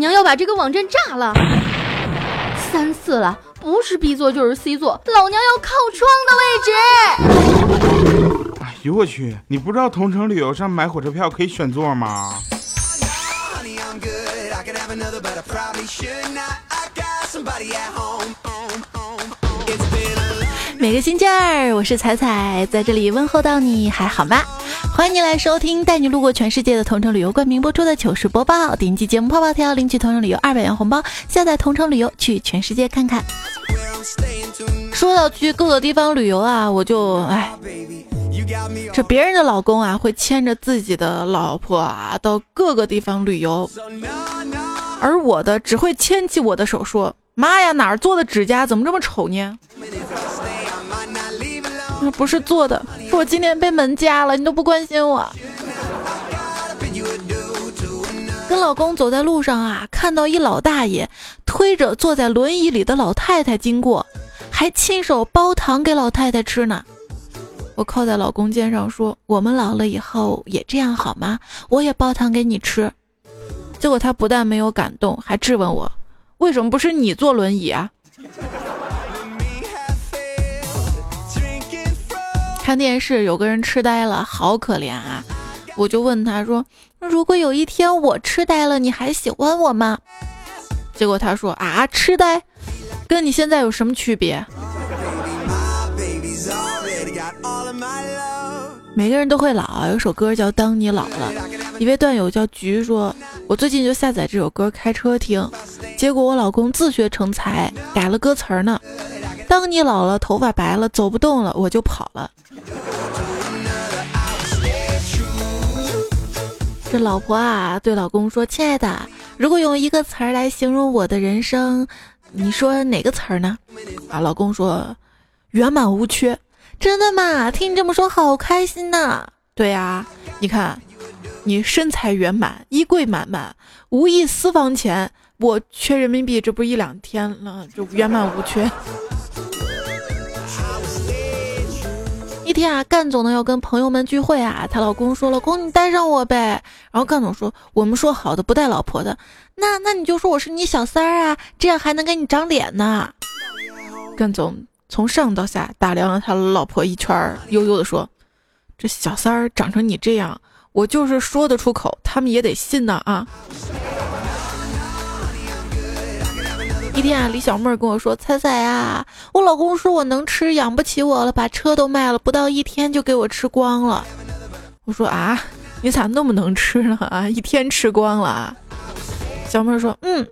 娘要把这个网站炸了。三次了，不是 B 座就是 C 座，老娘要靠窗的位置。哎呦我去！你不知道同城旅游上买火车票可以选座吗？每个星期二，我是彩彩，在这里问候到你，还好吗？欢迎你来收听带你路过全世界的同城旅游冠名播出的糗事播报，点击节目泡泡条领取同城旅游二百元红包，下载同城旅游去全世界看看。说到去各个地方旅游啊，我就哎，这别人的老公啊会牵着自己的老婆啊到各个地方旅游，而我的只会牵起我的手说：“妈呀，哪儿做的指甲怎么这么丑呢？”不是做的，是我今天被门夹了，你都不关心我。跟老公走在路上啊，看到一老大爷推着坐在轮椅里的老太太经过，还亲手包糖给老太太吃呢。我靠在老公肩上说：“我们老了以后也这样好吗？我也包糖给你吃。”结果他不但没有感动，还质问我：“为什么不是你坐轮椅啊？”看电视，有个人痴呆了，好可怜啊！我就问他说：“如果有一天我痴呆了，你还喜欢我吗？”结果他说：“啊，痴呆，跟你现在有什么区别？”每个人都会老，有首歌叫《当你老了》。一位段友叫菊说：“我最近就下载这首歌开车听，结果我老公自学成才，改了歌词儿呢。”当你老了，头发白了，走不动了，我就跑了。这老婆啊，对老公说：“亲爱的，如果用一个词儿来形容我的人生，你说哪个词儿呢？”啊，老公说：“圆满无缺。”真的吗？听你这么说，好开心呐！对呀，你看，你身材圆满，衣柜满满，无一私房钱。我缺人民币，这不一两天了，就圆满无缺。一天啊，干总呢要跟朋友们聚会啊，她老公说：“老公，你带上我呗。”然后干总说：“我们说好的不带老婆的，那那你就说我是你小三儿啊，这样还能给你长脸呢。”干总从上到下打量了他老婆一圈，悠悠的说：“这小三儿长成你这样，我就是说得出口，他们也得信呢啊。”一天啊，李小妹跟我说：“彩彩啊，我老公说我能吃，养不起我了，把车都卖了，不到一天就给我吃光了。”我说：“啊，你咋那么能吃呢？啊，一天吃光了。”小妹说：“嗯，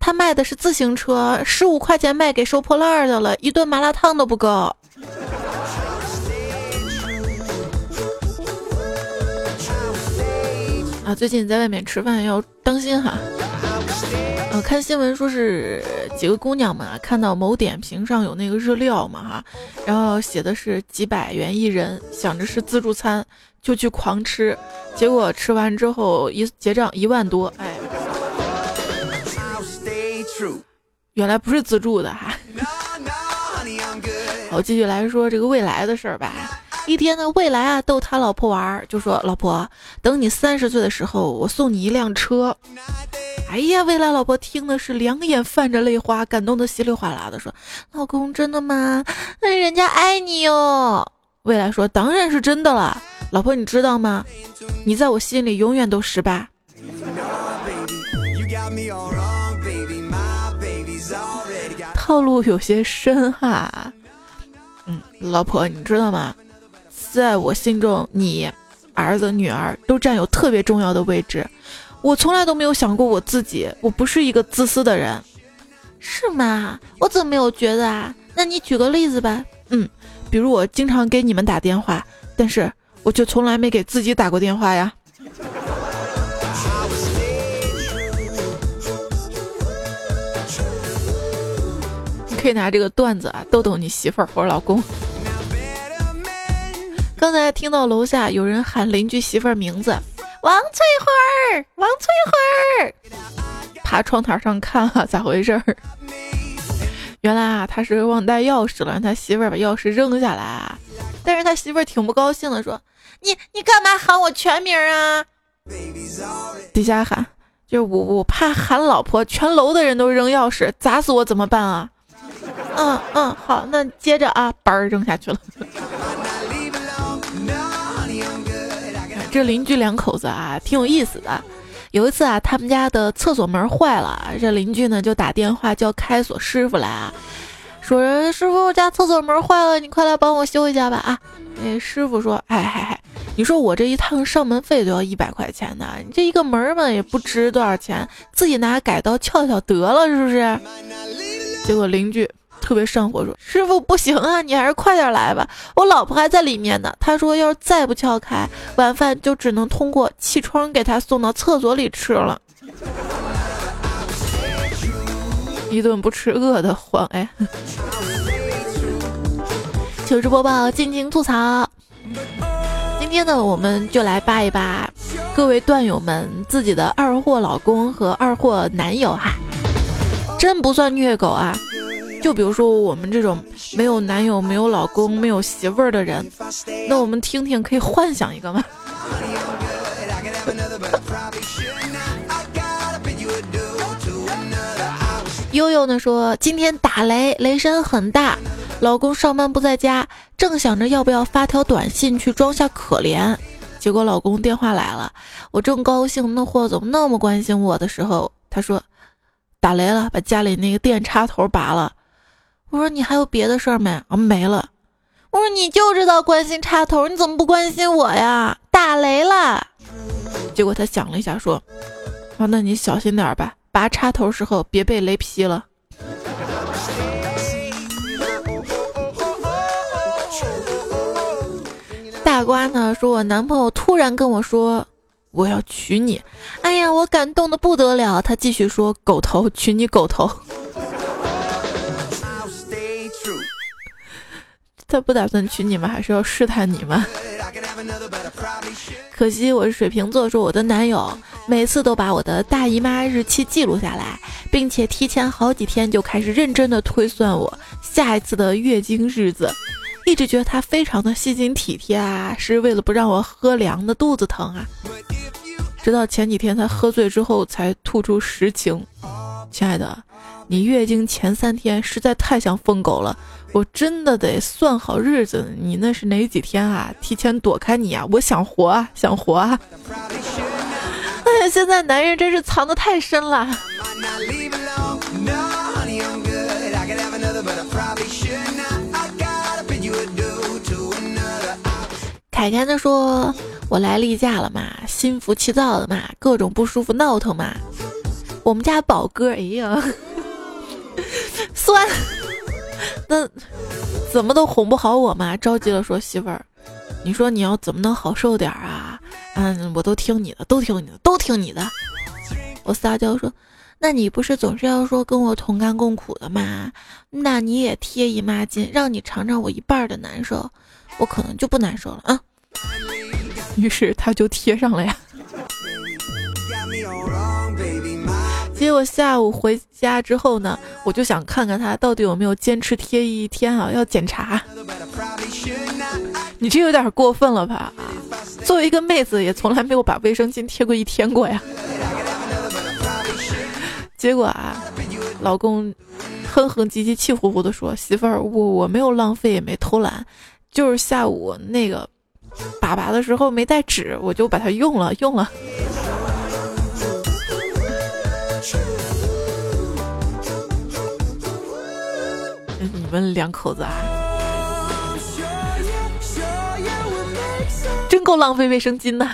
他卖的是自行车，十五块钱卖给收破烂的了，一顿麻辣烫都不够。”啊，最近在外面吃饭要当心哈。呃，看新闻说是几个姑娘嘛，看到某点评上有那个日料嘛哈，然后写的是几百元一人，想着是自助餐，就去狂吃，结果吃完之后一结账一万多，哎，原来不是自助的哈。好，继续来说这个未来的事儿吧。一天呢，未来啊逗他老婆玩，就说：“老婆，等你三十岁的时候，我送你一辆车。”哎呀，未来老婆听的是两眼泛着泪花，感动的稀里哗啦的说：“老公，真的吗？那人家爱你哟。”未来说：“当然是真的了，老婆，你知道吗？你在我心里永远都十八。”套路有些深哈。嗯，老婆，你知道吗？在我心中，你儿子、女儿都占有特别重要的位置。我从来都没有想过我自己，我不是一个自私的人，是吗？我怎么没有觉得啊？那你举个例子吧。嗯，比如我经常给你们打电话，但是我却从来没给自己打过电话呀。你可以拿这个段子啊逗逗你媳妇儿或者老公。刚才听到楼下有人喊邻居媳妇儿名字，王翠花儿，王翠花儿，爬窗台上看啊，咋回事儿？原来啊，他是忘带钥匙了，让他媳妇儿把钥匙扔下来。但是他媳妇儿挺不高兴的，说：“你你干嘛喊我全名啊？”底下喊：“就我我怕喊老婆，全楼的人都扔钥匙砸死我怎么办啊？嗯嗯，好，那接着啊，嘣儿扔下去了。这邻居两口子啊，挺有意思的。有一次啊，他们家的厕所门坏了，这邻居呢就打电话叫开锁师傅来啊，说师傅我家厕所门坏了，你快来帮我修一下吧啊。那师傅说，哎嗨嗨，你说我这一趟上门费都要一百块钱呢，你这一个门嘛也不值多少钱，自己拿改刀撬撬得了，是不是？结果邻居。特别上火，说师傅不行啊，你还是快点来吧，我老婆还在里面呢。他说要是再不撬开，晚饭就只能通过气窗给他送到厕所里吃了。一顿不吃饿得慌哎。糗事播报，尽情吐槽。今天呢，我们就来扒一扒各位段友们自己的二货老公和二货男友哈，真不算虐狗啊。就比如说我们这种没有男友、没有老公、没有媳妇儿的人，那我们听听可以幻想一个吗？悠悠呢说今天打雷，雷声很大，老公上班不在家，正想着要不要发条短信去装下可怜，结果老公电话来了，我正高兴那货怎么那么关心我的时候，他说打雷了，把家里那个电插头拔了。我说你还有别的事儿没？啊，没了。我说你就知道关心插头，你怎么不关心我呀？打雷了。结果他想了一下，说：“啊，那你小心点吧，拔插头时候别被雷劈了。”大瓜呢？说我男朋友突然跟我说我要娶你，哎呀，我感动的不得了。他继续说：“狗头娶你，狗头。”他不打算娶你们，还是要试探你们？可惜我是水瓶座，说我的男友每次都把我的大姨妈日期记录下来，并且提前好几天就开始认真的推算我下一次的月经日子，一直觉得他非常的细心体贴啊，是为了不让我喝凉的肚子疼啊。直到前几天他喝醉之后才吐出实情，亲爱的，你月经前三天实在太像疯狗了。我真的得算好日子，你那是哪几天啊？提前躲开你啊！我想活啊，想活啊！哎呀，现在男人真是藏得太深了。凯凯他说：“我来例假了嘛，心浮气躁的嘛，各种不舒服闹腾嘛。我们家宝哥，哎呀，酸。”那怎么都哄不好我嘛？着急了说媳妇儿，你说你要怎么能好受点啊？嗯，我都听你的，都听你的，都听你的。我撒娇说，那你不是总是要说跟我同甘共苦的吗？那你也贴姨妈巾，让你尝尝我一半的难受，我可能就不难受了啊。于是他就贴上了呀。结果下午回家之后呢，我就想看看他到底有没有坚持贴一天啊，要检查。你这有点过分了吧？作为一个妹子，也从来没有把卫生巾贴过一天过呀。结果啊，老公哼哼唧唧、气呼呼的说：“媳妇儿，我我没有浪费，也没偷懒，就是下午那个粑粑的时候没带纸，我就把它用了，用了。”你们两口子啊，真够浪费卫生巾的。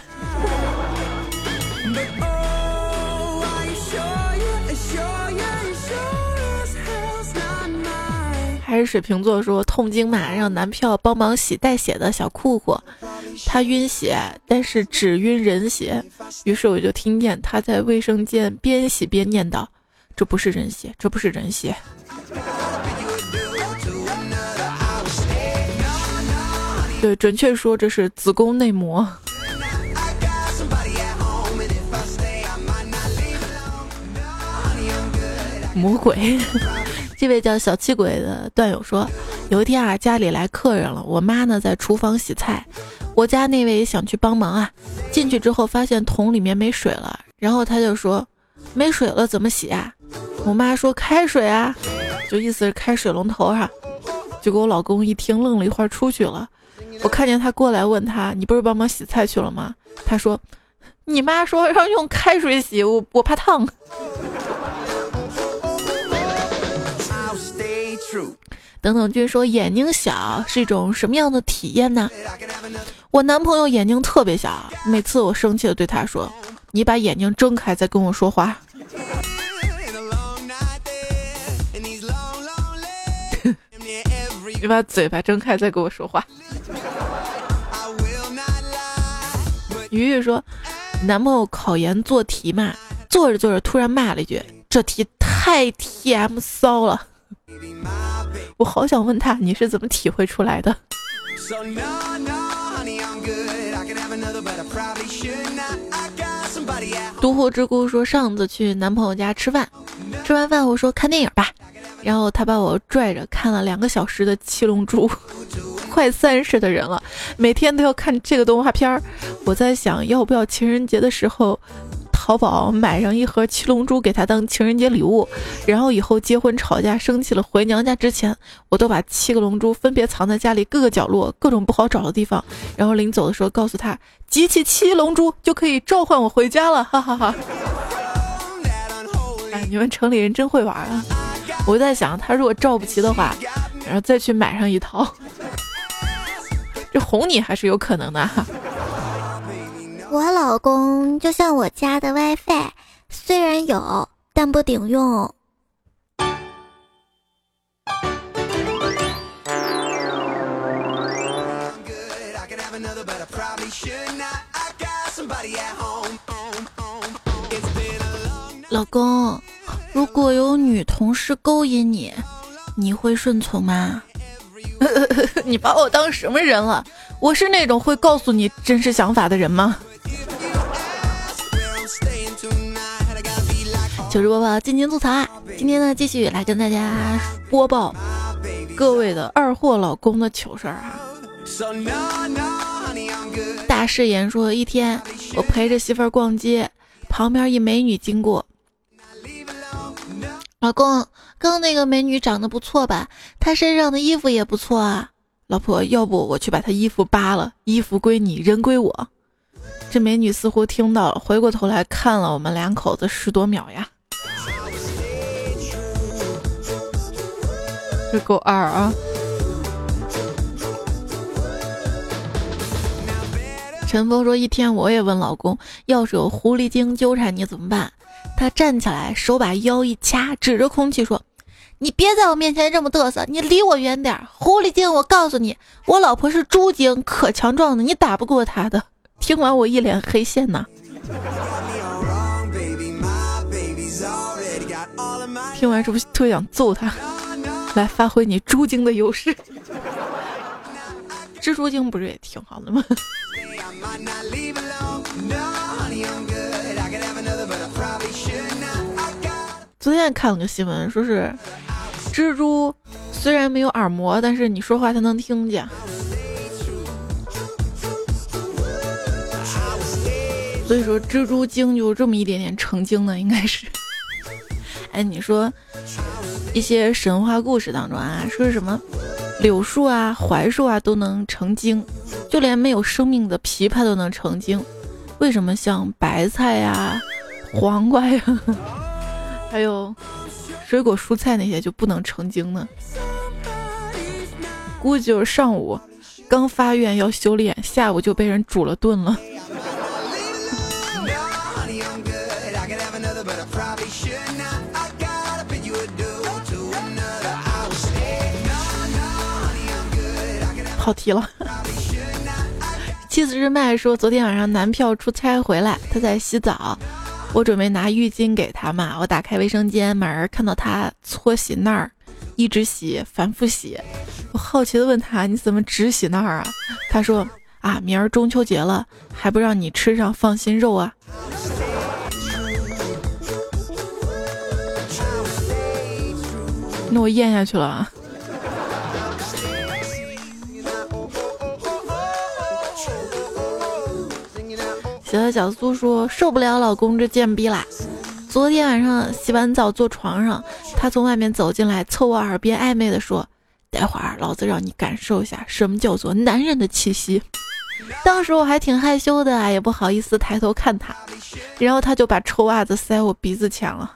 还是水瓶座说痛经嘛，让男票帮忙洗带血的小裤裤，他晕血，但是只晕人血。于是我就听见他在卫生间边洗边念叨：“这不是人血，这不是人血。”对，准确说这是子宫内膜。魔鬼，这位叫小气鬼的段友说，有一天啊，家里来客人了，我妈呢在厨房洗菜，我家那位想去帮忙啊，进去之后发现桶里面没水了，然后他就说：“没水了怎么洗啊？我妈说开水啊，就意思是开水龙头哈。结果我老公一听愣了一会儿出去了，我看见他过来问他，你不是帮忙洗菜去了吗？他说，你妈说让用开水洗，我我怕烫。等等君说眼睛小是一种什么样的体验呢？我男朋友眼睛特别小，每次我生气的对他说：“你把眼睛睁开再跟我说话。”你把嘴巴睁开再跟我说话。鱼鱼说，男朋友考研做题嘛，做着做着突然骂了一句：“这题太 TM 骚了。”我好想问他，你是怎么体会出来的？独活之孤说，上次去男朋友家吃饭，吃完饭我说看电影吧，然后他把我拽着看了两个小时的《七龙珠》，快三十的人了，每天都要看这个动画片儿。我在想要不要情人节的时候。淘宝买上一盒七龙珠给他当情人节礼物，然后以后结婚吵架生气了回娘家之前，我都把七个龙珠分别藏在家里各个角落，各种不好找的地方。然后临走的时候告诉他，集齐七龙珠就可以召唤我回家了，哈哈哈。哎，你们城里人真会玩啊！我在想，他如果召不齐的话，然后再去买上一套，这哄你还是有可能的哈。我老公就像我家的 WiFi，虽然有，但不顶用。老公，如果有女同事勾引你，你会顺从吗？你把我当什么人了？我是那种会告诉你真实想法的人吗？糗事播报，尽情吐槽啊！今天呢，继续来跟大家播报各位的二货老公的糗事儿啊。大誓言说，一天我陪着媳妇儿逛街，旁边一美女经过，老公，刚那个美女长得不错吧？她身上的衣服也不错啊。老婆，要不我去把她衣服扒了，衣服归你，人归我。这美女似乎听到了，回过头来看了我们两口子十多秒呀。这够二啊！陈峰说：“一天我也问老公，要是有狐狸精纠缠你怎么办？”他站起来，手把腰一掐，指着空气说：“你别在我面前这么嘚瑟，你离我远点！狐狸精，我告诉你，我老婆是猪精，可强壮的，你打不过她的。”听完我一脸黑线呐！听完是不是特想揍他？来发挥你猪精的优势，蜘蛛精不是也挺好的吗？昨天看了个新闻，说是蜘蛛虽然没有耳膜，但是你说话它能听见。所以说蜘蛛精就这么一点点成精的，应该是。哎，你说。一些神话故事当中啊，说什么柳树啊、槐树啊都能成精，就连没有生命的枇杷都能成精，为什么像白菜呀、黄瓜呀，还有水果蔬菜那些就不能成精呢？估计就是上午刚发愿要修炼，下午就被人煮了炖了。跑题了。妻子日麦说，昨天晚上男票出差回来，他在洗澡，我准备拿浴巾给他嘛。我打开卫生间门，看到他搓洗那儿，一直洗，反复洗。我好奇的问他：“你怎么只洗那儿啊？”他说：“啊，明儿中秋节了，还不让你吃上放心肉啊。”那我咽下去了。小小苏说：“受不了老公这贱逼啦！昨天晚上洗完澡坐床上，他从外面走进来，凑我耳边暧昧的说：“待会儿老子让你感受一下什么叫做男人的气息。”当时我还挺害羞的，也不好意思抬头看他，然后他就把臭袜子塞我鼻子前了。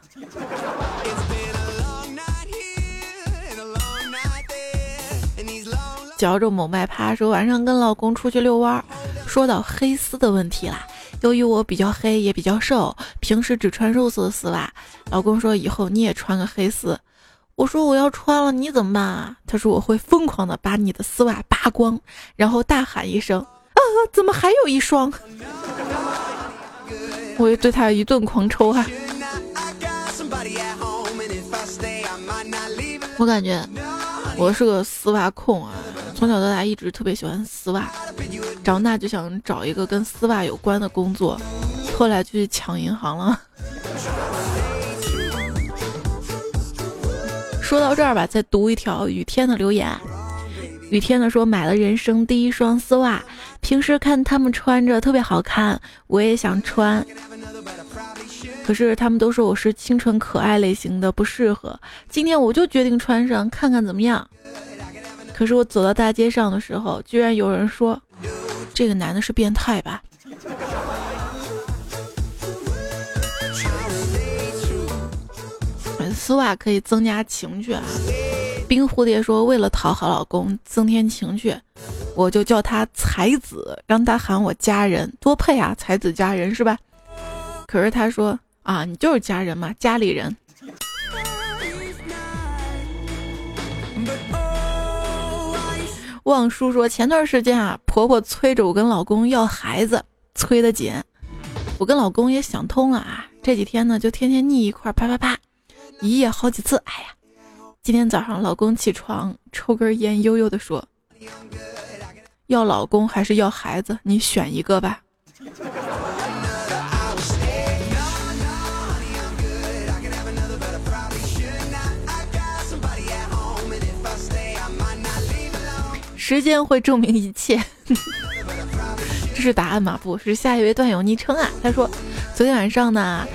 嚼着某麦趴说晚上跟老公出去遛弯，说到黑丝的问题啦。由于我比较黑也比较瘦，平时只穿肉色的丝袜，老公说以后你也穿个黑丝。我说我要穿了你怎么办啊？他说我会疯狂的把你的丝袜扒光，然后大喊一声啊，怎么还有一双？我就对他一顿狂抽哈。我感觉我是个丝袜控啊。从小到大一直特别喜欢丝袜，长大就想找一个跟丝袜有关的工作，后来就去抢银行了。说到这儿吧，再读一条雨天的留言。雨天的说买了人生第一双丝袜，平时看他们穿着特别好看，我也想穿，可是他们都说我是清纯可爱类型的，不适合。今天我就决定穿上看看怎么样。可是我走到大街上的时候，居然有人说：“这个男的是变态吧？”丝袜可以增加情趣啊。冰蝴蝶说：“为了讨好老公，增添情趣，我就叫他才子，让他喊我家人，多配啊！才子佳人是吧？”可是他说：“啊，你就是家人嘛，家里人。”望叔说：“前段时间啊，婆婆催着我跟老公要孩子，催得紧。我跟老公也想通了啊，这几天呢就天天腻一块，啪啪啪，一夜好几次。哎呀，今天早上老公起床抽根烟，悠悠的说：要老公还是要孩子？你选一个吧。”时间会证明一切，这是答案吗？不是，下一位段友昵称啊，他说昨天晚上呢，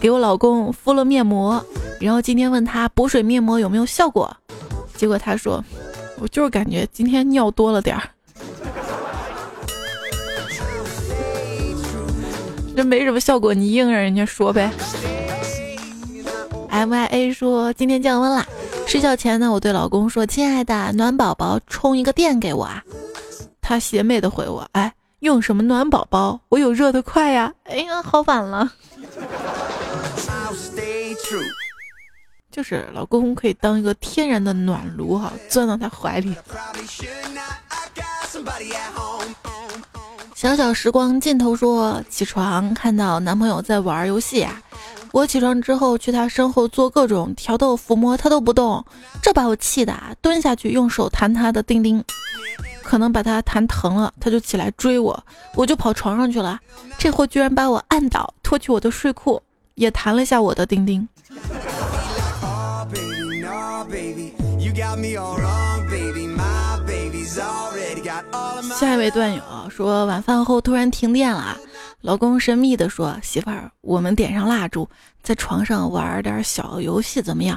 给我老公敷了面膜，然后今天问他补水面膜有没有效果，结果他说我就是感觉今天尿多了点儿，这没什么效果，你硬让人家说呗。M I A 说今天降温啦。睡觉前呢，我对老公说：“亲爱的，暖宝宝充一个电给我啊。”他邪魅的回我：“哎，用什么暖宝宝？我有热的快呀！”哎呀，好反了。就是老公可以当一个天然的暖炉哈，钻到他怀里。小小时光尽头说：“起床看到男朋友在玩游戏啊。”我起床之后去他身后做各种挑逗抚摸，他都不动，这把我气的，蹲下去用手弹他的丁丁，可能把他弹疼了，他就起来追我，我就跑床上去了，这货居然把我按倒，脱去我的睡裤，也弹了下我的丁丁。下一位段友说，晚饭后突然停电了。老公神秘地说：“媳妇儿，我们点上蜡烛，在床上玩点小游戏，怎么样？”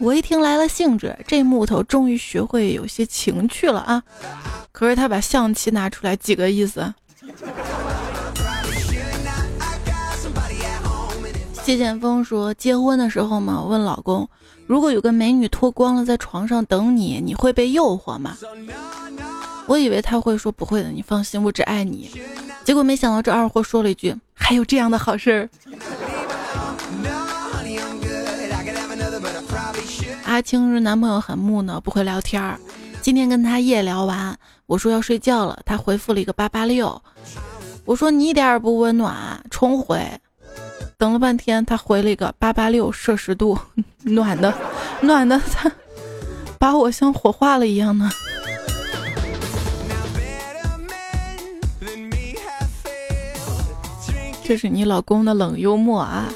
我一听来了兴致，这木头终于学会有些情趣了啊！可是他把象棋拿出来，几个意思？谢剑锋说：“结婚的时候嘛，问老公，如果有个美女脱光了在床上等你，你会被诱惑吗？”我以为他会说不会的，你放心，我只爱你。结果没想到这二货说了一句：“还有这样的好事儿。”阿青是男朋友很木讷，不会聊天儿。今天跟他夜聊完，我说要睡觉了，他回复了一个八八六。我说你一点也不温暖，重回。等了半天，他回了一个八八六摄氏度，暖的，暖的，他把我像火化了一样呢。这是你老公的冷幽默啊！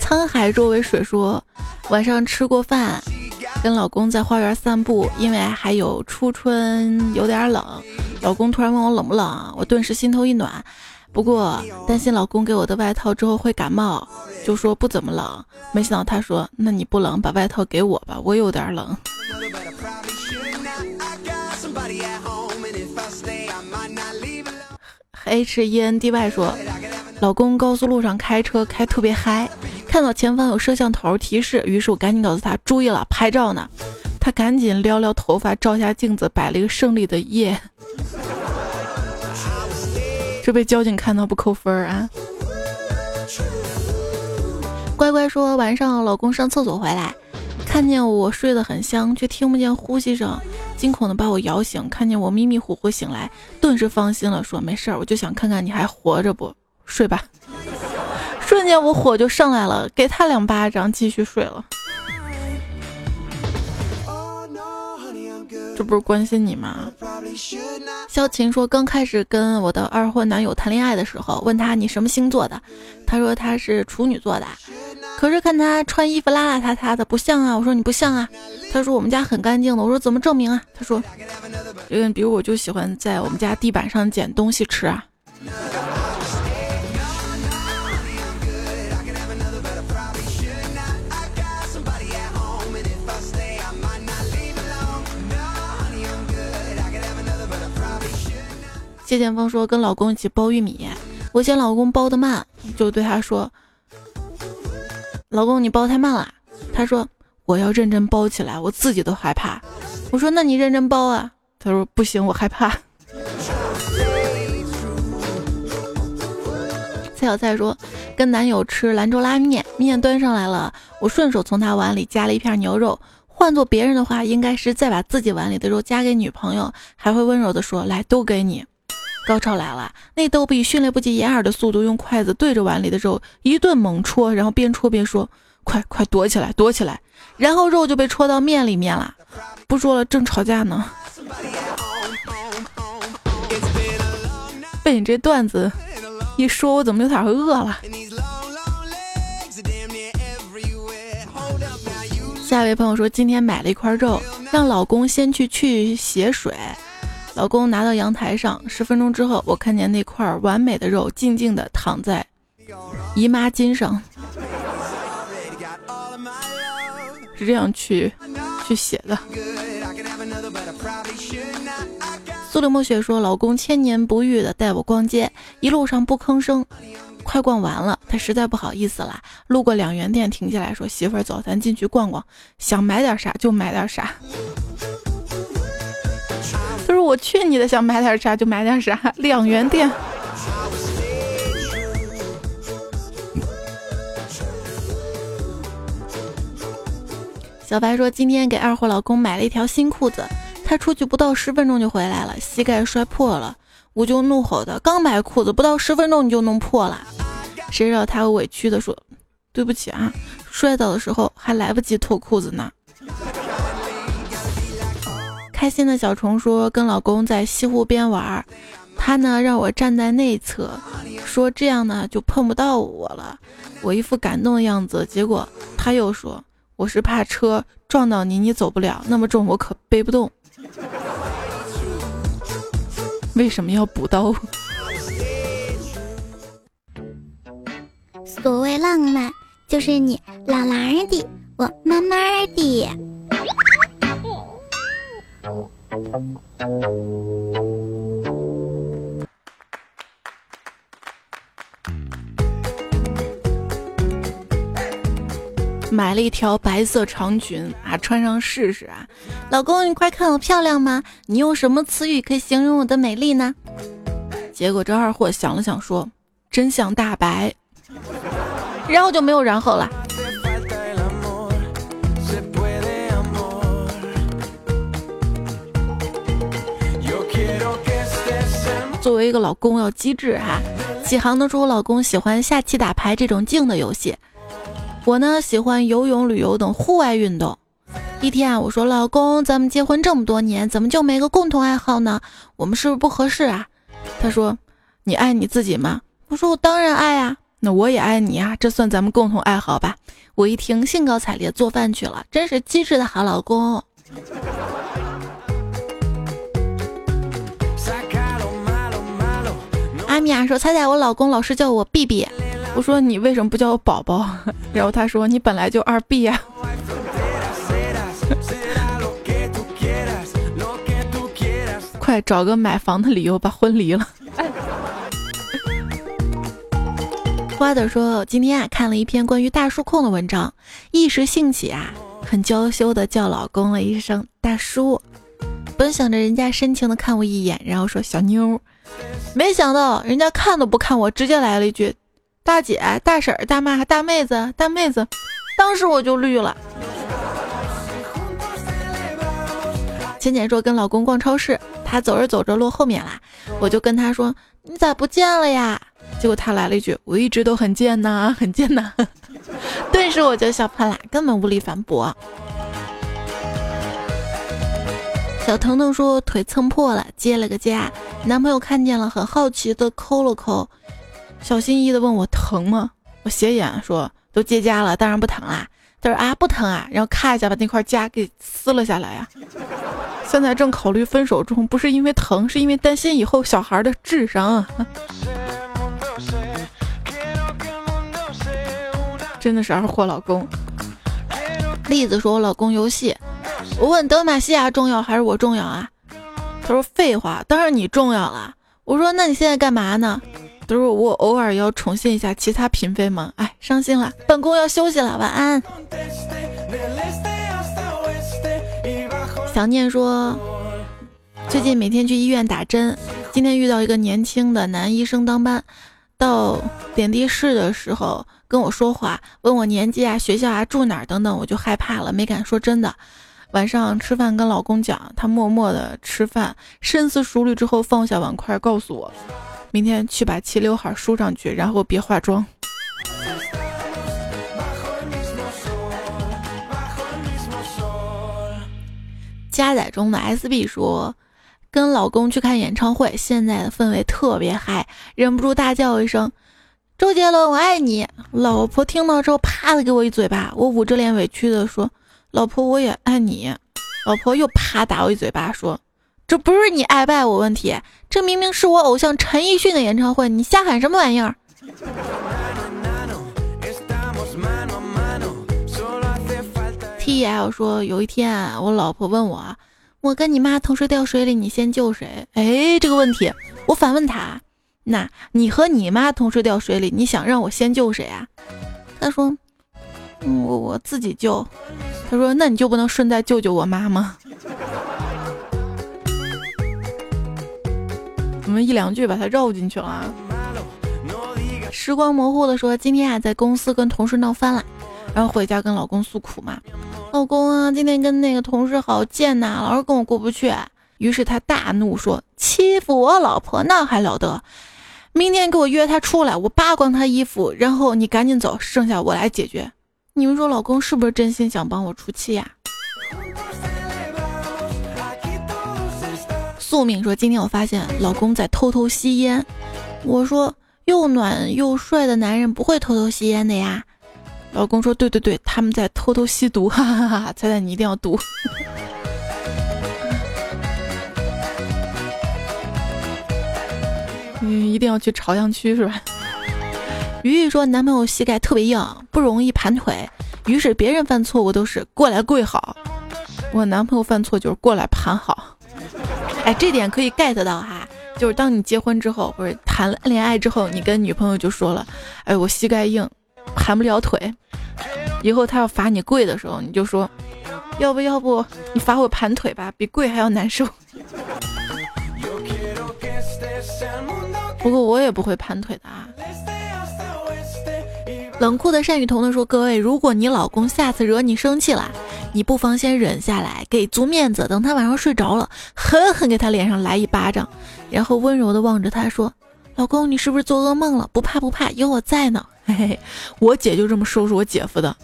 沧海若为水说，晚上吃过饭，跟老公在花园散步，因为还有初春，有点冷。老公突然问我冷不冷，我顿时心头一暖，不过担心老公给我的外套之后会感冒，就说不怎么冷。没想到他说：“那你不冷，把外套给我吧，我有点冷。” H E N D Y 说，老公高速路上开车开特别嗨，看到前方有摄像头提示，于是我赶紧告诉他注意了，拍照呢。他赶紧撩撩头发，照下镜子，摆了一个胜利的耶。这被交警看到不扣分啊？乖乖说晚上老公上厕所回来，看见我睡得很香，却听不见呼吸声。惊恐的把我摇醒，看见我迷迷糊糊醒来，顿时放心了，说没事儿，我就想看看你还活着不，睡吧。瞬间我火就上来了，给他两巴掌，继续睡了。这不是关心你吗？萧琴说，刚开始跟我的二婚男友谈恋爱的时候，问他你什么星座的，他说他是处女座的，可是看他穿衣服邋邋遢遢的，不像啊。我说你不像啊。他说我们家很干净的。我说怎么证明啊？他说，嗯，比如我就喜欢在我们家地板上捡东西吃啊。谢剑锋说：“跟老公一起剥玉米，我嫌老公剥的慢，就对他说：‘老公，你剥太慢了。’他说：‘我要认真剥起来，我自己都害怕。’我说：‘那你认真剥啊。’他说：‘不行，我害怕。’蔡小蔡说：‘跟男友吃兰州拉面，面端上来了，我顺手从他碗里夹了一片牛肉。换做别人的话，应该是再把自己碗里的肉夹给女朋友，还会温柔的说：‘来，都给你。’”高潮来了，那逗比迅雷不及掩耳的速度，用筷子对着碗里的肉一顿猛戳，然后边戳边说：“快快躲起来，躲起来！”然后肉就被戳到面里面了。不说了，正吵架呢。被你这段子一说，我怎么有点饿了？下一位朋友说，今天买了一块肉，让老公先去去血水。老公拿到阳台上，十分钟之后，我看见那块完美的肉静静地躺在姨妈巾上，是这样去去写的。苏里墨雪说：“老公千年不遇的带我逛街，一路上不吭声，快逛完了，他实在不好意思了，路过两元店停下来说：‘媳妇儿，走，咱进去逛逛，想买点啥就买点啥。’”：“我去你的，想买点啥就买点啥。”两元店。小白说：“今天给二货老公买了一条新裤子，他出去不到十分钟就回来了，膝盖摔破了。我就怒吼的：刚买裤子不到十分钟你就弄破了。谁知道他委屈的说：对不起啊，摔倒的时候还来不及脱裤子呢。”开心的小虫说：“跟老公在西湖边玩，他呢让我站在内侧，说这样呢就碰不到我了。我一副感动的样子，结果他又说我是怕车撞到你，你走不了，那么重我可背不动。为什么要补刀？所谓浪漫，就是你老狼的，我慢慢的。”买了一条白色长裙啊，穿上试试啊！老公，你快看我漂亮吗？你用什么词语可以形容我的美丽呢？结果这二货想了想说：“真相大白。”然后就没有然后了。作为一个老公要机智哈，启航的说，我老公喜欢下棋、打牌这种静的游戏，我呢喜欢游泳、旅游等户外运动。一天啊，我说老公，咱们结婚这么多年，怎么就没个共同爱好呢？我们是不是不合适啊？他说，你爱你自己吗？我说我当然爱啊，那我也爱你啊，这算咱们共同爱好吧？我一听兴高采烈做饭去了，真是机智的好老公。阿米娅说：“猜猜我老公老是叫我 B B。”我说：“你为什么不叫我宝宝？” 然后他说：“你本来就二 B 呀。”快找个买房的理由把婚离了。花的说：“今天啊看了一篇关于大叔控的文章，一时兴起啊，很娇羞的叫老公了一声大叔。本想着人家深情的看我一眼，然后说小妞，没想到人家看都不看我，直接来了一句大姐、大婶、大妈、大妹子、大妹子。当时我就绿了。”浅浅说跟老公逛超市，他走着走着落后面啦，我就跟他说你咋不见了呀？结果他来了一句我一直都很贱呐，很贱呐。顿时我就笑喷了，根本无力反驳。小腾腾说腿蹭破了，接了个痂，男朋友看见了，很好奇的抠了抠，小心翼翼的问我疼吗？我斜眼说都结痂了，当然不疼啦。他说啊不疼啊，然后咔一下把那块痂给撕了下来啊。现在正考虑分手中，不是因为疼，是因为担心以后小孩的智商啊。真的是二货老公。栗子说：“我老公游戏。”我问德玛西亚重要还是我重要啊？他说：“废话，当然你重要了。”我说：“那你现在干嘛呢？”他说：“我偶尔要重现一下其他嫔妃嘛。”哎，伤心了，本宫要休息了，晚安。想念说，最近每天去医院打针，今天遇到一个年轻的男医生当班，到点滴室的时候跟我说话，问我年纪啊、学校啊、住哪儿等等，我就害怕了，没敢说真的。晚上吃饭跟老公讲，他默默的吃饭，深思熟虑之后放下碗筷，告诉我，明天去把齐刘海梳上去，然后别化妆。加载中的 SB 说，跟老公去看演唱会，现在的氛围特别嗨，忍不住大叫一声：“周杰伦，我爱你！”老婆听到之后，啪的给我一嘴巴。我捂着脸委屈的说：“老婆，我也爱你。”老婆又啪打我一嘴巴，说：“这不是你爱不爱我问题，这明明是我偶像陈奕迅的演唱会，你瞎喊什么玩意儿？” T L 说：“有一天，我老婆问我，我跟你妈同时掉水里，你先救谁？”哎，这个问题，我反问他：“那你和你妈同时掉水里，你想让我先救谁啊？”他说：“嗯，我我自己救。”他说：“那你就不能顺带救救我妈吗？” 怎么一两句把他绕进去了？时光模糊的说：“今天啊，在公司跟同事闹翻了。”然后回家跟老公诉苦嘛，老公啊，今天跟那个同事好贱呐，老是跟我过不去。于是他大怒说：“欺负我老婆那还了得？明天给我约他出来，我扒光他衣服，然后你赶紧走，剩下我来解决。”你们说老公是不是真心想帮我出气呀？宿命说：“今天我发现老公在偷偷吸烟。”我说：“又暖又帅的男人不会偷偷吸烟的呀。”老公说：“对对对，他们在偷偷吸毒，哈哈哈哈！彩彩你一定要读，你一定要去朝阳区是吧？”鱼鱼说：“男朋友膝盖特别硬，不容易盘腿，于是别人犯错误都是过来跪好，我男朋友犯错就是过来盘好。哎，这点可以 get 到哈，就是当你结婚之后或者谈恋爱之后，你跟女朋友就说了，哎，我膝盖硬。”盘不了腿，以后他要罚你跪的时候，你就说，要不要不你罚我盘腿吧，比跪还要难受。不过我也不会盘腿的啊。冷酷的单雨桐的说：“各位，如果你老公下次惹你生气了，你不妨先忍下来，给足面子，等他晚上睡着了，狠狠给他脸上来一巴掌，然后温柔的望着他说：‘老公，你是不是做噩梦了？不怕不怕，有我在呢。’”嘿嘿，我姐就这么收拾我姐夫的。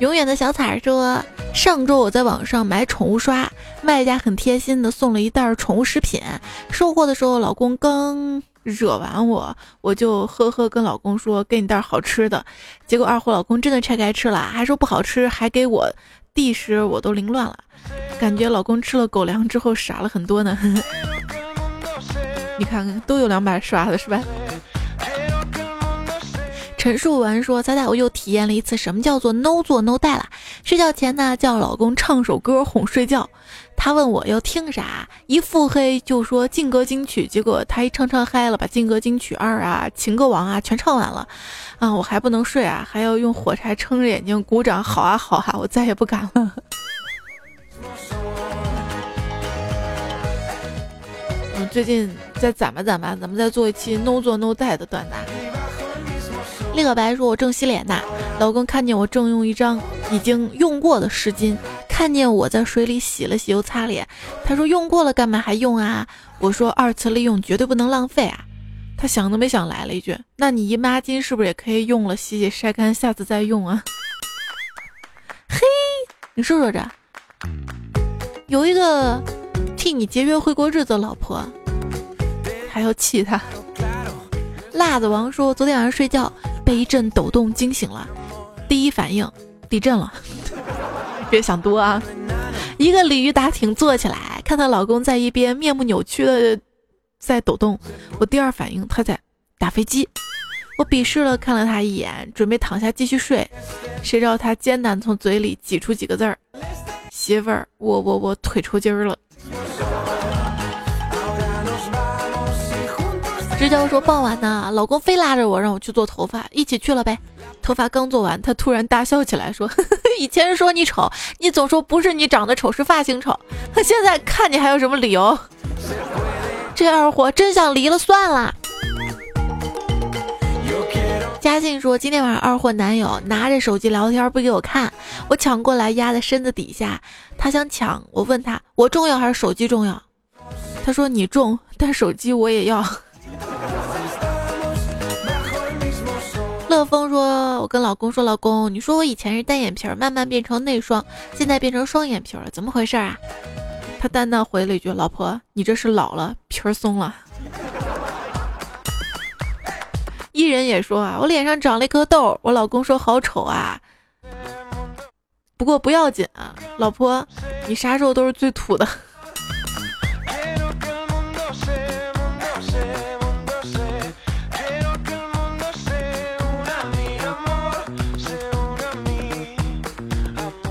永远的小彩儿说：“上周我在网上买宠物刷，卖家很贴心的送了一袋宠物食品。收货的时候，老公刚惹完我，我就呵呵跟老公说给你袋好吃的。结果二货老公真的拆开吃了，还说不好吃，还给我地时我都凌乱了，感觉老公吃了狗粮之后傻了很多呢。你看看，都有两把刷的是吧？陈述完说：“彩彩，我又体验了一次什么叫做 no 做 no 带了。睡觉前呢，叫老公唱首歌哄睡觉。他问我要听啥，一腹黑就说劲歌金曲。结果他一唱唱嗨了，把劲歌金曲二啊、情歌王啊全唱完了。啊，我还不能睡啊，还要用火柴撑着眼睛鼓掌。好啊，好啊，我再也不敢了。嗯，最近再攒吧攒吧，咱们再做一期 no 做 no 带的段子。”立个白说：“我正洗脸呢，老公看见我正用一张已经用过的湿巾，看见我在水里洗了洗又擦脸，他说用过了干嘛还用啊？我说二次利用绝对不能浪费啊。他想都没想来了一句：那你姨妈巾是不是也可以用了洗洗晒干，下次再用啊？嘿，你说说这，有一个替你节约回国日子的老婆，还要气他。辣子王说昨天晚上睡觉。”被一阵抖动惊醒了，第一反应地震了，别想多啊！一个鲤鱼打挺坐起来，看到老公在一边面目扭曲的在抖动，我第二反应他在打飞机，我鄙视了看了他一眼，准备躺下继续睡，谁知道他艰难从嘴里挤出几个字儿：“媳妇儿，我我我腿抽筋儿了。”支教说傍晚呢，老公非拉着我让我去做头发，一起去了呗。头发刚做完，他突然大笑起来，说：“ 以前说你丑，你总说不是你长得丑，是发型丑。他 现在看你还有什么理由？这二货真想离了算了。”嘉信说今天晚上二货男友拿着手机聊天不给我看，我抢过来压在身子底下，他想抢，我问他我重要还是手机重要？他说你重，但手机我也要。乐风说：“我跟老公说，老公，你说我以前是单眼皮，慢慢变成内双，现在变成双眼皮了，怎么回事啊？”他淡淡回了一句：“老婆，你这是老了，皮儿松了。”艺人也说啊：“我脸上长了一颗痘，我老公说好丑啊。”不过不要紧啊，老婆，你啥时候都是最土的。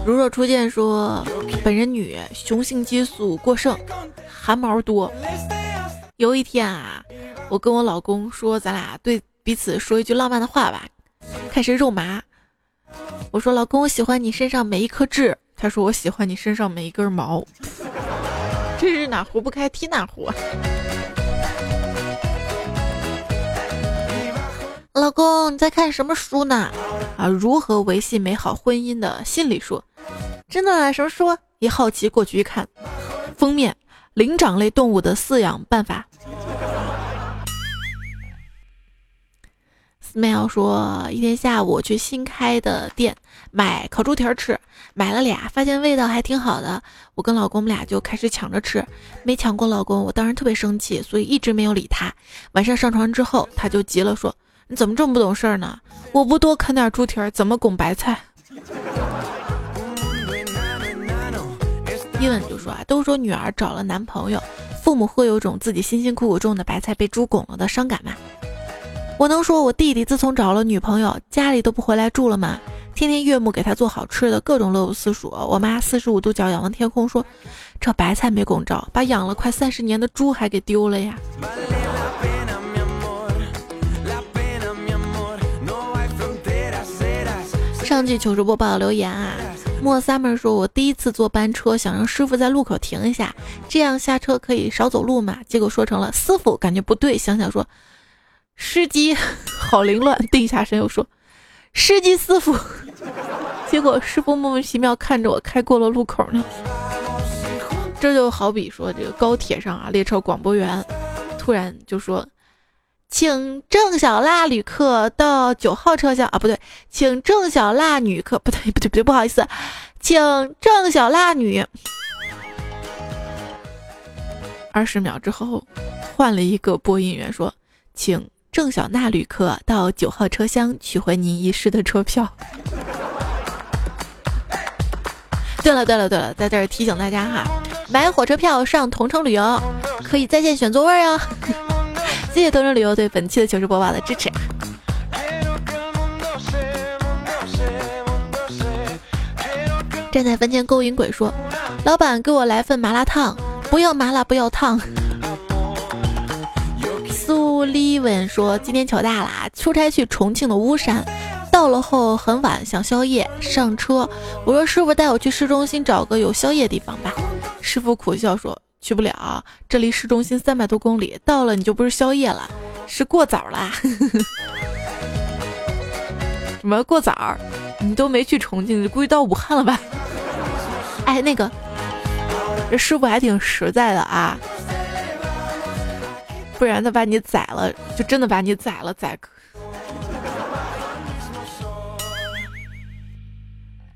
如若初见说，本人女，雄性激素过剩，汗毛多。有一天啊，我跟我老公说，咱俩对彼此说一句浪漫的话吧，开始肉麻。我说，老公，我喜欢你身上每一颗痣。他说，我喜欢你身上每一根毛。这是哪壶不开提哪壶。老公，你在看什么书呢？啊，如何维系美好婚姻的心理书。真的？什么书？一好奇过去一看，封面：灵长类动物的饲养办法。Smile 说，一天下午去新开的店买烤猪蹄儿吃，买了俩，发现味道还挺好的。我跟老公们俩就开始抢着吃，没抢过老公，我当时特别生气，所以一直没有理他。晚上上床之后，他就急了，说：“你怎么这么不懂事儿呢？我不多啃点猪蹄儿，怎么拱白菜？”伊文就说啊，都说女儿找了男朋友，父母会有种自己辛辛苦苦种的白菜被猪拱了的伤感吗？我能说我弟弟自从找了女朋友，家里都不回来住了吗？天天岳母给他做好吃的，各种乐不思蜀。我妈四十五度角仰望天空说，这白菜没拱着，把养了快三十年的猪还给丢了呀。上季糗事播报留言啊。莫 summer 说：“我第一次坐班车，想让师傅在路口停一下，这样下车可以少走路嘛。结果说成了师傅，感觉不对。想想说，司机好凌乱。定下神又说，司机师傅。结果师傅莫名其妙看着我开过了路口呢。这就好比说，这个高铁上啊，列车广播员突然就说。”请郑小辣旅客到九号车厢啊，不对，请郑小辣女客，不对，不对，不对，不好意思，请郑小辣女。二十秒之后，换了一个播音员说：“请郑小娜旅客到九号车厢取回您遗失的车票。”对了对了对了，在这儿提醒大家哈，买火车票上同城旅游可以在线选座位哦。谢谢同城旅游对本期的糗事播报的支持。站在坟前勾引鬼说：“老板，给我来份麻辣烫，不要麻辣，不要烫。”苏丽文说：“今天糗大了，出差去重庆的巫山，到了后很晚，想宵夜，上车。我说师傅带我去市中心找个有宵夜的地方吧。师傅苦笑说：去不了，这离市中心三百多公里，到了你就不是宵夜了，是过早啦。什么过早？你都没去重庆，你估计到武汉了吧？”哎，那个，这师傅还挺实在的啊，不然他把你宰了，就真的把你宰了，宰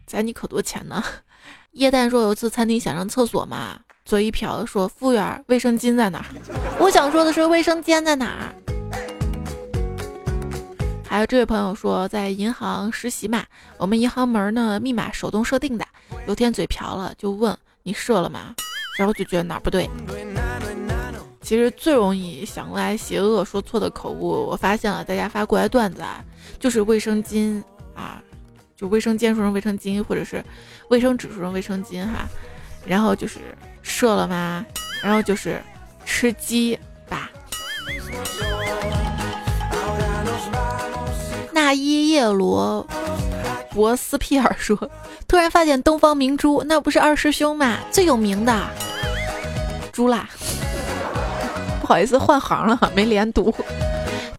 宰你可多钱呢？叶蛋说有一次餐厅想上厕所嘛，嘴一瓢说服务员卫生巾在哪儿？我想说的是卫生间在哪儿？还有这位朋友说在银行实习嘛，我们银行门呢密码手动设定的。有天嘴瓢了，就问你射了吗？然后就觉得哪不对。其实最容易想歪邪恶说错的口误，我发现了，大家发过来段子啊，就是卫生巾啊，就卫生间说成卫生巾，或者是卫生纸说成卫生巾哈。然后就是射了吗？然后就是吃鸡吧。那伊叶罗。博斯皮尔说：“突然发现东方明珠，那不是二师兄吗？最有名的猪啦。不好意思，换行了，没连读。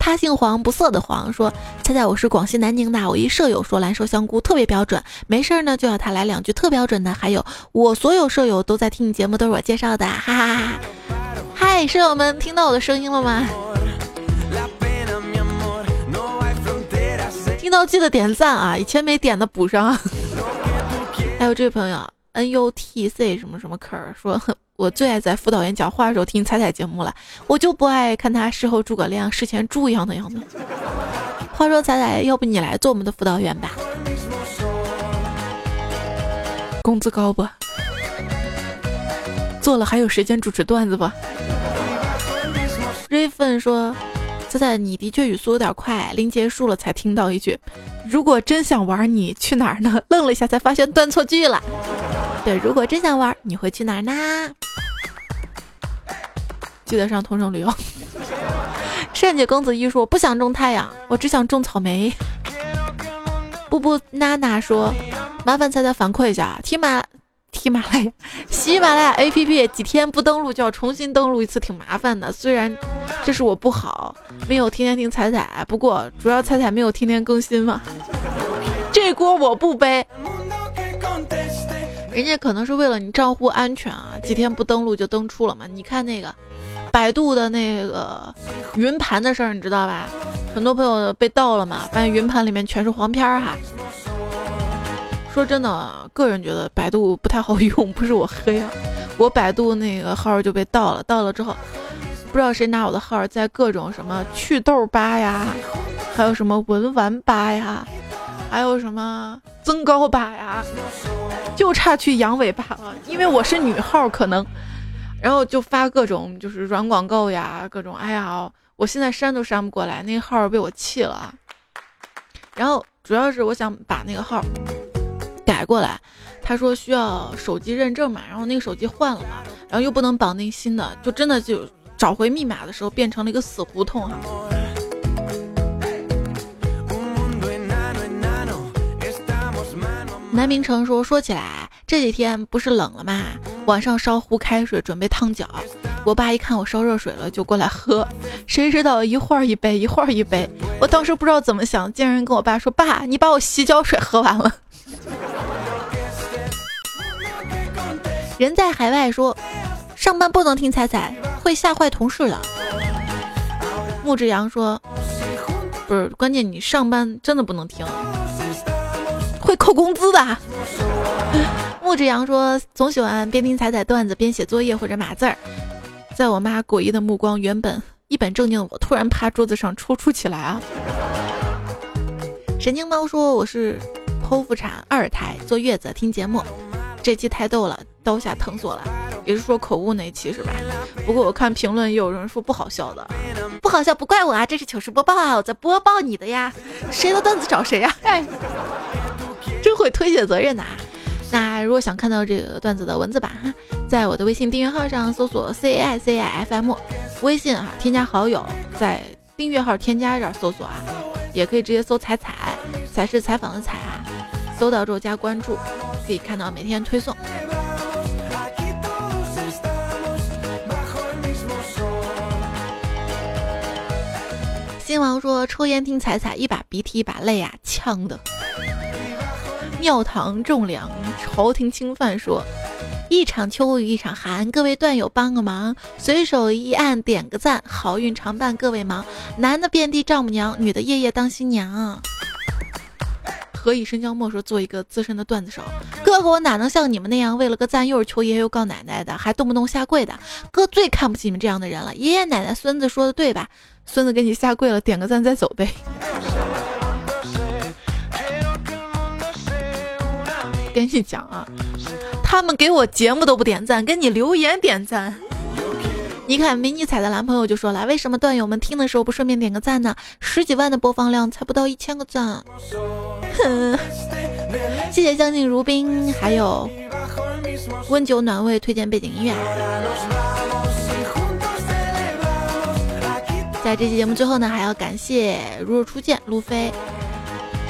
他姓黄，不色的黄。说：猜猜我是广西南宁的，我一舍友说蓝瘦香菇特别标准，没事儿呢就要他来两句特标准的。还有我所有舍友都在听你节目，都是我介绍的，哈哈哈。嗨，舍友们，听到我的声音了吗？”听到记得点赞啊！以前没点的补上。还有这位朋友 N U T C 什么什么科说，我最爱在辅导员讲话的时候听彩彩节目了，我就不爱看他事后诸葛亮，事前猪一样的样子。话说彩彩，要不你来做我们的辅导员吧？工资高不？做了还有时间主持段子不？Raven 说。仔仔，你的确语速有点快，临结束了才听到一句：“如果真想玩，你去哪儿呢？”愣了一下，才发现断错句了。对，如果真想玩，你会去哪儿呢？记得上同城旅游。善解公子一说：“我不想种太阳，我只想种草莓。”布布娜娜说：“麻烦仔仔反馈一下，提马。”喜马拉雅，喜马拉雅 APP 几天不登录就要重新登录一次，挺麻烦的。虽然这是我不好，没有天天听彩彩，不过主要彩彩没有天天更新嘛，这锅我不背。人家可能是为了你账户安全啊，几天不登录就登出了嘛。你看那个百度的那个云盘的事儿，你知道吧？很多朋友被盗了嘛，发现云盘里面全是黄片儿哈。说真的，个人觉得百度不太好 用，不是我黑啊，我百度那个号就被盗了，盗了之后，不知道谁拿我的号在各种什么祛痘吧呀，还有什么文玩吧呀，还有什么增高吧呀，就差去阳痿吧了，因为我是女号可能，然后就发各种就是软广告呀，各种，哎呀，我现在删都删不过来，那个号被我弃了，然后主要是我想把那个号。改过来，他说需要手机认证嘛，然后那个手机换了嘛，然后又不能绑定新的，就真的就找回密码的时候变成了一个死胡同哈。南明成说说起来这几天不是冷了吗，晚上烧壶开水准备烫脚，我爸一看我烧热水了就过来喝，谁知道一会儿一杯一会儿一杯，我当时不知道怎么想，竟然跟我爸说爸，你把我洗脚水喝完了。人在海外说，上班不能听彩彩，会吓坏同事的。木志阳说，不是，关键你上班真的不能听，会扣工资的。木志阳说，总喜欢边听彩彩段子边写作业或者码字儿。在我妈诡异的目光，原本一本正经的我，突然趴桌子上抽搐起来啊！神经猫说，我是剖腹产二胎，坐月子听节目。这期太逗了，刀下疼死我了。也是说口误那期是吧？不过我看评论也有人说不好笑的，不好笑不怪我啊，这是糗事播报啊，我在播报你的呀。谁的段子找谁呀？哎，推卸责任的啊。那如果想看到这个段子的文字版哈，在我的微信订阅号上搜索 C I C I F M，微信啊添加好友，在订阅号添加这儿搜索啊，也可以直接搜彩彩，彩是采访的彩啊，搜到之后加关注，可以看到每天推送。新王说抽烟听彩彩，一把鼻涕一把泪啊，呛的。庙堂种粮，朝廷侵犯说：“一场秋雨一场寒，各位段友帮个忙，随手一按点个赞，好运常伴各位忙。男的遍地丈母娘，女的夜夜当新娘。”何以笙箫默说：“做一个资深的段子手，哥哥我哪能像你们那样，为了个赞又是求爷爷又告奶奶的，还动不动下跪的？哥最看不起你们这样的人了。爷爷奶奶孙子说的对吧？孙子给你下跪了，点个赞再走呗。”跟你讲啊，他们给我节目都不点赞，给你留言点赞。你看迷你彩的男朋友就说了，为什么段友们听的时候不顺便点个赞呢？十几万的播放量才不到一千个赞。谢谢相敬如宾，还有温酒暖胃推荐背景音乐。在这期节目最后呢，还要感谢如若初见路飞。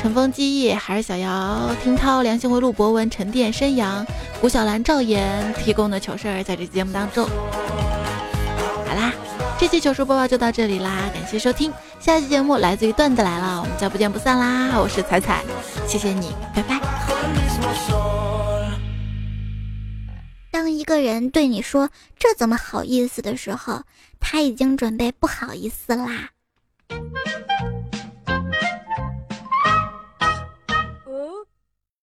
乘风记忆，还是小姚、听涛、良心回路、博文、沉淀、申阳、古小兰、赵岩提供的糗事儿，在这期节目当中。好啦，这期糗事播报就到这里啦，感谢收听，下期节目来自于段子来了，我们再不见不散啦！我是彩彩，谢谢你，拜拜。当一个人对你说“这怎么好意思”的时候，他已经准备不好意思啦。